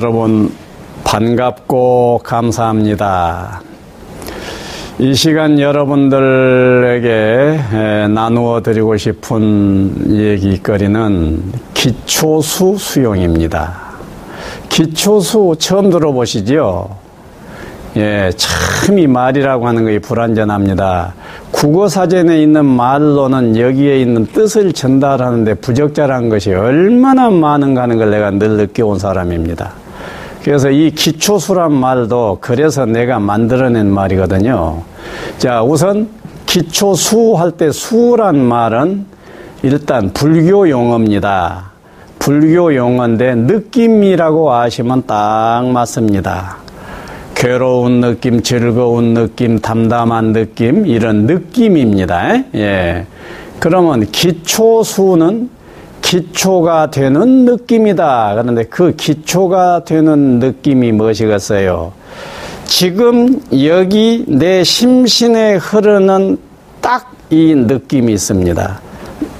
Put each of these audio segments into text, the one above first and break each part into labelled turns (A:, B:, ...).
A: 여러분 반갑고 감사합니다. 이 시간 여러분들에게 나누어 드리고 싶은 얘기거리는 기초수 수용입니다. 기초수 처음 들어보시죠? 예, 참 이 말이라고 하는 것이 불완전합니다. 국어 사전에 있는 말로는 여기에 있는 뜻을 전달하는데 부적절한 것이 얼마나 많은가 하는 걸 내가 늘 느껴온 사람입니다. 그래서 이 기초수란 말도 그래서 내가 만들어낸 말이거든요. 자, 우선 기초수 할 때 수란 말은 일단 불교 용어입니다. 불교 용어인데 느낌이라고 아시면 딱 맞습니다. 괴로운 느낌, 즐거운 느낌, 담담한 느낌, 이런 느낌입니다. 예. 그러면 기초수는 기초가 되는 느낌이다. 그런데 그 기초가 되는 느낌이 무엇이겠어요? 지금 여기 내 심신에 흐르는 딱 이 느낌이 있습니다.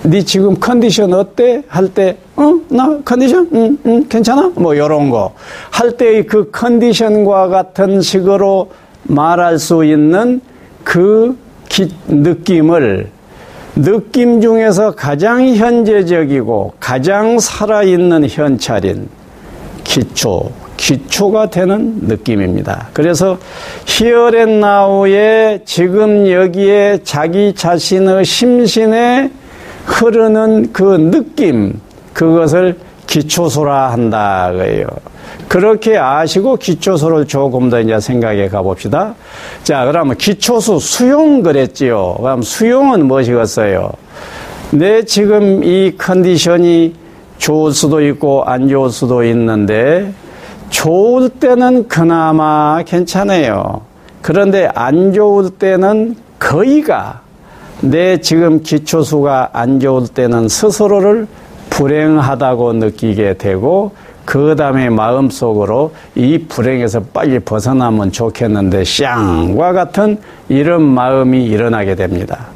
A: 네 지금 컨디션 어때? 할 때, 어? 나 컨디션? 응, 응, 괜찮아? 뭐, 요런 거. 할 때의 그 컨디션과 같은 식으로 말할 수 있는 그 기, 느낌을 느낌 중에서 가장 현재적이고 가장 살아있는 현찰인 기초, 기초가 되는 느낌입니다. 그래서 히어앤 나우에 지금 여기에 자기 자신의 심신에 흐르는 그 느낌, 그것을 기초소라 한다. 그예요. 그렇게 아시고 기초소를 조금 더 이제 생각해 가봅시다. 자, 그러면 기초수 수용 그랬지요. 그럼 수용은 무엇이겠어요? 내 지금 이 컨디션이 좋을 수도 있고 안 좋을 수도 있는데 좋을 때는 그나마 괜찮아요. 그런데 안 좋을 때는 거의가 내 지금 기초수가 안 좋을 때는 스스로를 불행하다고 느끼게 되고 그 다음에 마음속으로 이 불행에서 빨리 벗어나면 좋겠는데 샹과 같은 이런 마음이 일어나게 됩니다.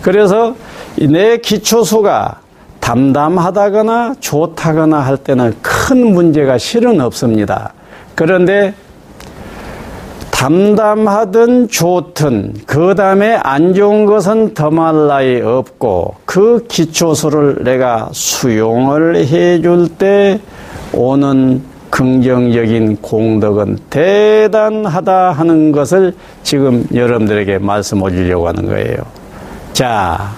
A: 그래서 내 기초수가 담담하다거나 좋다거나 할 때는 큰 문제가 실은 없습니다. 그런데 담담하든 좋든 그 다음에 안 좋은 것은 더말 나위 없고 그 기초수를 내가 수용을 해줄 때 오는 긍정적인 공덕은 대단하다 하는 것을 지금 여러분들에게 말씀해 주려고 하는 거예요. 자,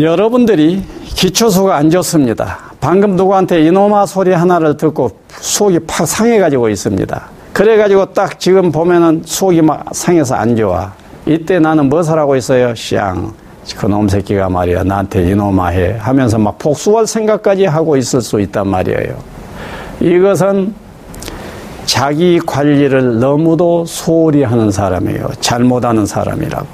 A: 여러분들이 기초수가 안 좋습니다. 방금 누구한테 이놈아 소리 하나를 듣고 속이 팍 상해가지고 있습니다. 그래가지고 딱 지금 보면은 속이 막 상해서 안 좋아. 이때 나는 무엇을 하고 있어요? 샹. 그놈 새끼가 말이야. 나한테 이놈아 해. 하면서 막 복수할 생각까지 하고 있을 수 있단 말이에요. 이것은 자기 관리를 너무도 소홀히 하는 사람이에요. 잘못하는 사람이라고.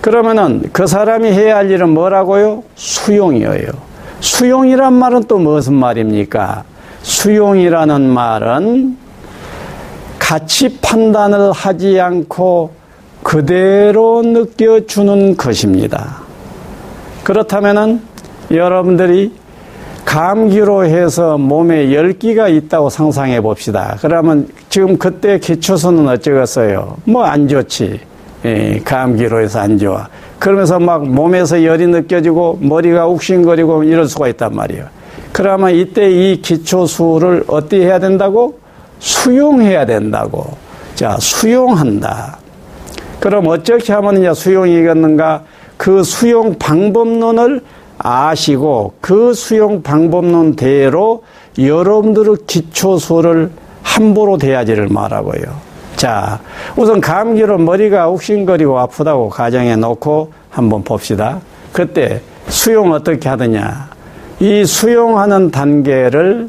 A: 그러면은 그 사람이 해야 할 일은 뭐라고요? 수용이에요. 수용이란 말은 또 무슨 말입니까? 수용이라는 말은 가치 판단을 하지 않고 그대로 느껴주는 것입니다. 그렇다면 여러분들이 감기로 해서 몸에 열기가 있다고 상상해 봅시다. 그러면 지금 그때 기초수는 어쩌겠어요? 뭐 안 좋지. 예, 감기로 해서 안 좋아. 그러면서 막 몸에서 열이 느껴지고 머리가 욱신거리고 이럴 수가 있단 말이에요. 그러면 이때 이 기초수를 어떻게 해야 된다고? 수용해야 된다고. 자, 수용한다. 그럼 어떻게 하면 이제 수용이겠는가? 그 수용 방법론을 아시고 그 수용 방법론대로 여러분들의 기초수를 함부로 대하지를 말하고요. 자, 우선 감기로 머리가 욱신거리고 아프다고 가정해 놓고 한번 봅시다. 그때 수용 어떻게 하느냐? 이 수용하는 단계를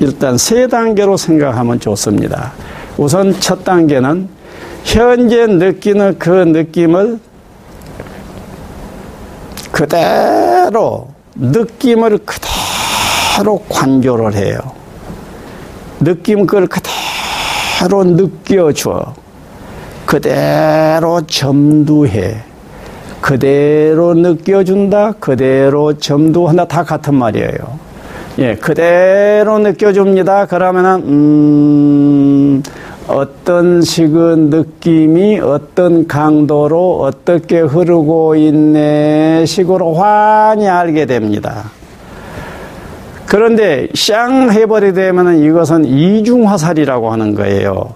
A: 일단 세 단계로 생각하면 좋습니다. 우선 첫 단계는 현재 느끼는 그 느낌을 그대로 느낌을 그대로 관조를 해요. 느낌 그걸 그대로 느껴줘. 그대로 점두해. 그대로 느껴준다. 그대로 점두한다. 다 같은 말이에요. 예, 그대로 느껴줍니다. 그러면은, 음, 어떤 식은 느낌이 어떤 강도로 어떻게 흐르고 있네 식으로 환히 알게 됩니다. 그런데 쌍 해버리 되면은 이것은 이중화살이라고 하는 거예요.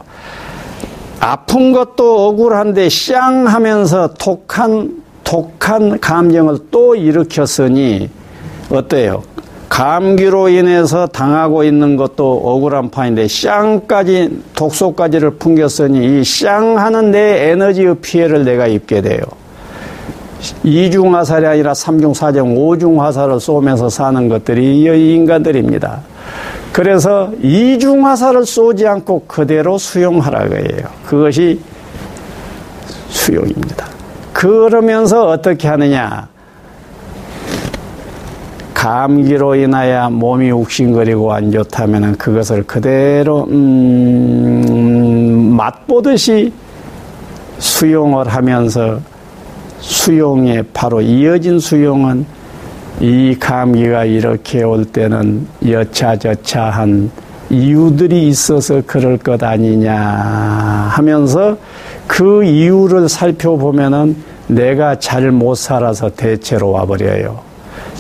A: 아픈 것도 억울한데 쌍 하면서 독한, 독한 감정을 또 일으켰으니 어때요? 감기로 인해서 당하고 있는 것도 억울한 판인데 쌍까지 독소까지를 풍겼으니 이 쌍하는 내 에너지의 피해를 내가 입게 돼요. 이중 화살이 아니라 삼중 사중 오중 화살을 쏘면서 사는 것들이 이 인간들입니다. 그래서 이중 화살을 쏘지 않고 그대로 수용하라고 해요. 그것이 수용입니다. 그러면서 어떻게 하느냐? 감기로 인하여 몸이 욱신거리고 안 좋다면 그것을 그대로 음, 맛보듯이 수용을 하면서 수용에 바로 이어진 수용은 이 감기가 이렇게 올 때는 여차저차한 이유들이 있어서 그럴 것 아니냐 하면서 그 이유를 살펴보면은 내가 잘 못 살아서 대체로 와버려요.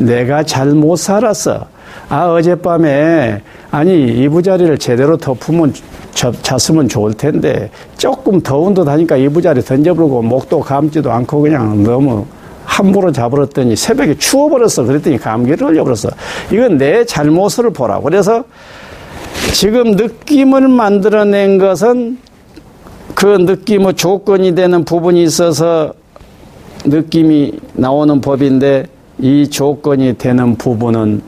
A: 내가 잘못 살았어. 아, 어젯밤에, 아니, 이부자리를 제대로 덮으면, 잤으면 좋을 텐데, 조금 더운 듯 하니까 이부자리 던져버리고, 목도 감지도 않고 그냥 너무 함부로 잡으랬더니 새벽에 추워버렸어. 그랬더니 감기를 걸려버렸어. 이건 내 잘못을 보라. 그래서 지금 느낌을 만들어낸 것은 그 느낌의 조건이 되는 부분이 있어서 느낌이 나오는 법인데 이 조건이 되는 부분은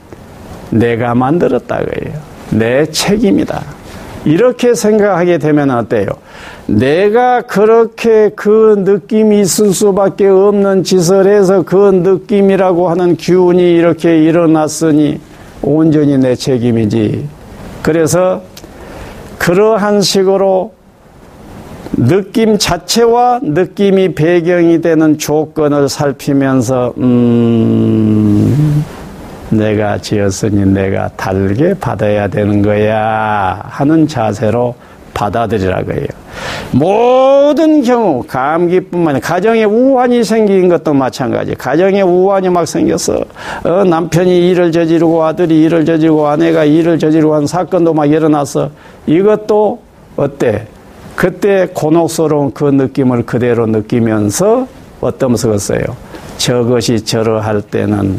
A: 내가 만들었다고해요. 내 책임이다. 이렇게 생각하게 되면 어때요? 내가 그렇게 그 느낌이 있을 수밖에 없는 해서 그 느낌이라고 하는 기운이 이렇게 일어났으니 온전히 내 책임이지. 그래서 그러한 식으로 느낌 자체와 느낌이 배경이 되는 조건을 살피면서 음 내가 지었으니 내가 달게 받아야 되는 거야 하는 자세로 받아들이라고 해요. 모든 경우 감기뿐만 아니라 가정에 우환이 생긴 것도 마찬가지. 가정에 우환이 막 생겼어. 어, 남편이 일을 저지르고 아들이 일을 저지르고 아내가 일을 저지르고 한 사건도 막 일어났어. 이것도 어때? 그때 곤혹스러운 그 느낌을 그대로 느끼면서 어떤 쓰겠어요? 저것이 저러할 때는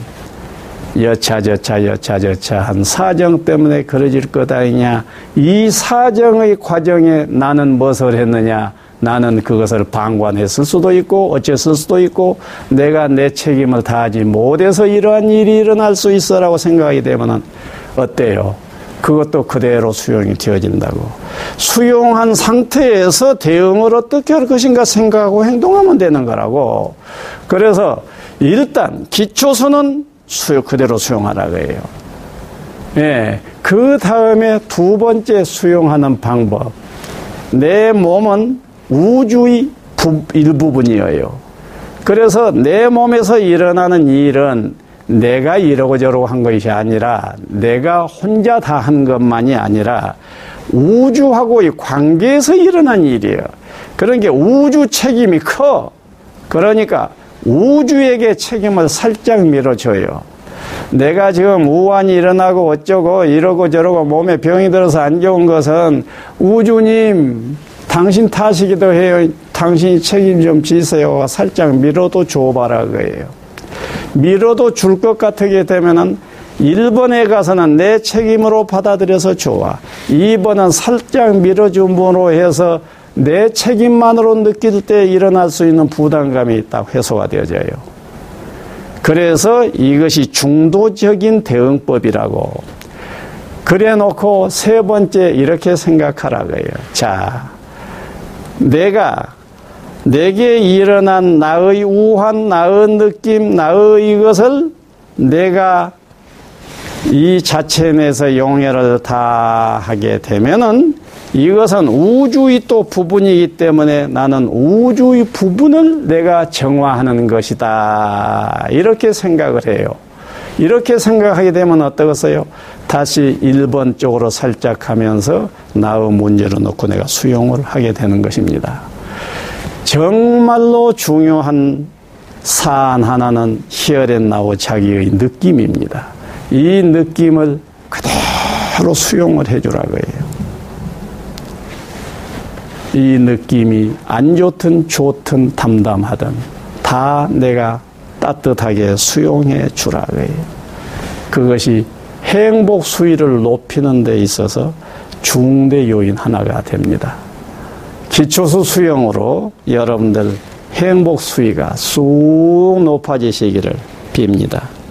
A: 여차저차 여차저차 한 사정 때문에 그러질 것 아니냐. 이 사정의 과정에 나는 무엇을 했느냐. 나는 그것을 방관했을 수도 있고 어쨌을 수도 있고 내가 내 책임을 다하지 못해서 이러한 일이 일어날 수 있어라고 생각하게 되면 어때요? 그것도 그대로 수용이 되어진다고. 수용한 상태에서 대응을 어떻게 할 것인가 생각하고 행동하면 되는 거라고. 그래서 일단 기초서는 수요 그대로 수용하라고 해요. 예. 그 다음에 두 번째 수용하는 방법. 내 몸은 우주의 일부분이에요. 그래서 내 몸에서 일어나는 일은 내가 이러고 저러고 한 것이 아니라 내가 혼자 다 한 것만이 아니라 우주하고의 관계에서 일어난 일이에요. 그런 게 우주 책임이 커. 그러니까 우주에게 책임을 살짝 밀어줘요. 내가 지금 우환이 일어나고 어쩌고 이러고 저러고 몸에 병이 들어서 안 좋은 것은 우주님 당신 탓이기도 해요. 당신이 책임 좀 지세요. 살짝 밀어도 줘봐라 그예요. 밀어도 줄 것 같게 되면은 1번에 가서는 내 책임으로 받아들여서 좋아. 2번은 살짝 밀어줌으로 해서 내 책임만으로 느낄 때 일어날 수 있는 부담감이 딱 해소가 되어져요. 그래서 이것이 중도적인 대응법이라고. 그래 놓고 세 번째 이렇게 생각하라고요. 자, 내가 내게 일어난 나의 우한, 나의 느낌, 나의 이것을 내가 이 자체 내에서 용해를 다 하게 되면은 이것은 우주의 또 부분이기 때문에 나는 우주의 부분을 내가 정화하는 것이다. 이렇게 생각을 해요. 이렇게 생각하게 되면 어떠겠어요? 다시 1번 쪽으로 살짝 하면서 나의 문제를 놓고 내가 수용을 하게 되는 것입니다. 정말로 중요한 사안 하나는 히어앤나우 자기의 느낌입니다. 이 느낌을 그대로 수용을 해주라고 해요. 이 느낌이 안 좋든 좋든 담담하든 다 내가 따뜻하게 수용해 주라고 해요. 그것이 행복 수위를 높이는 데 있어서 중대 요인 하나가 됩니다. 기초수 수용으로 여러분들 행복 수위가 쑥 높아지시기를 빕니다.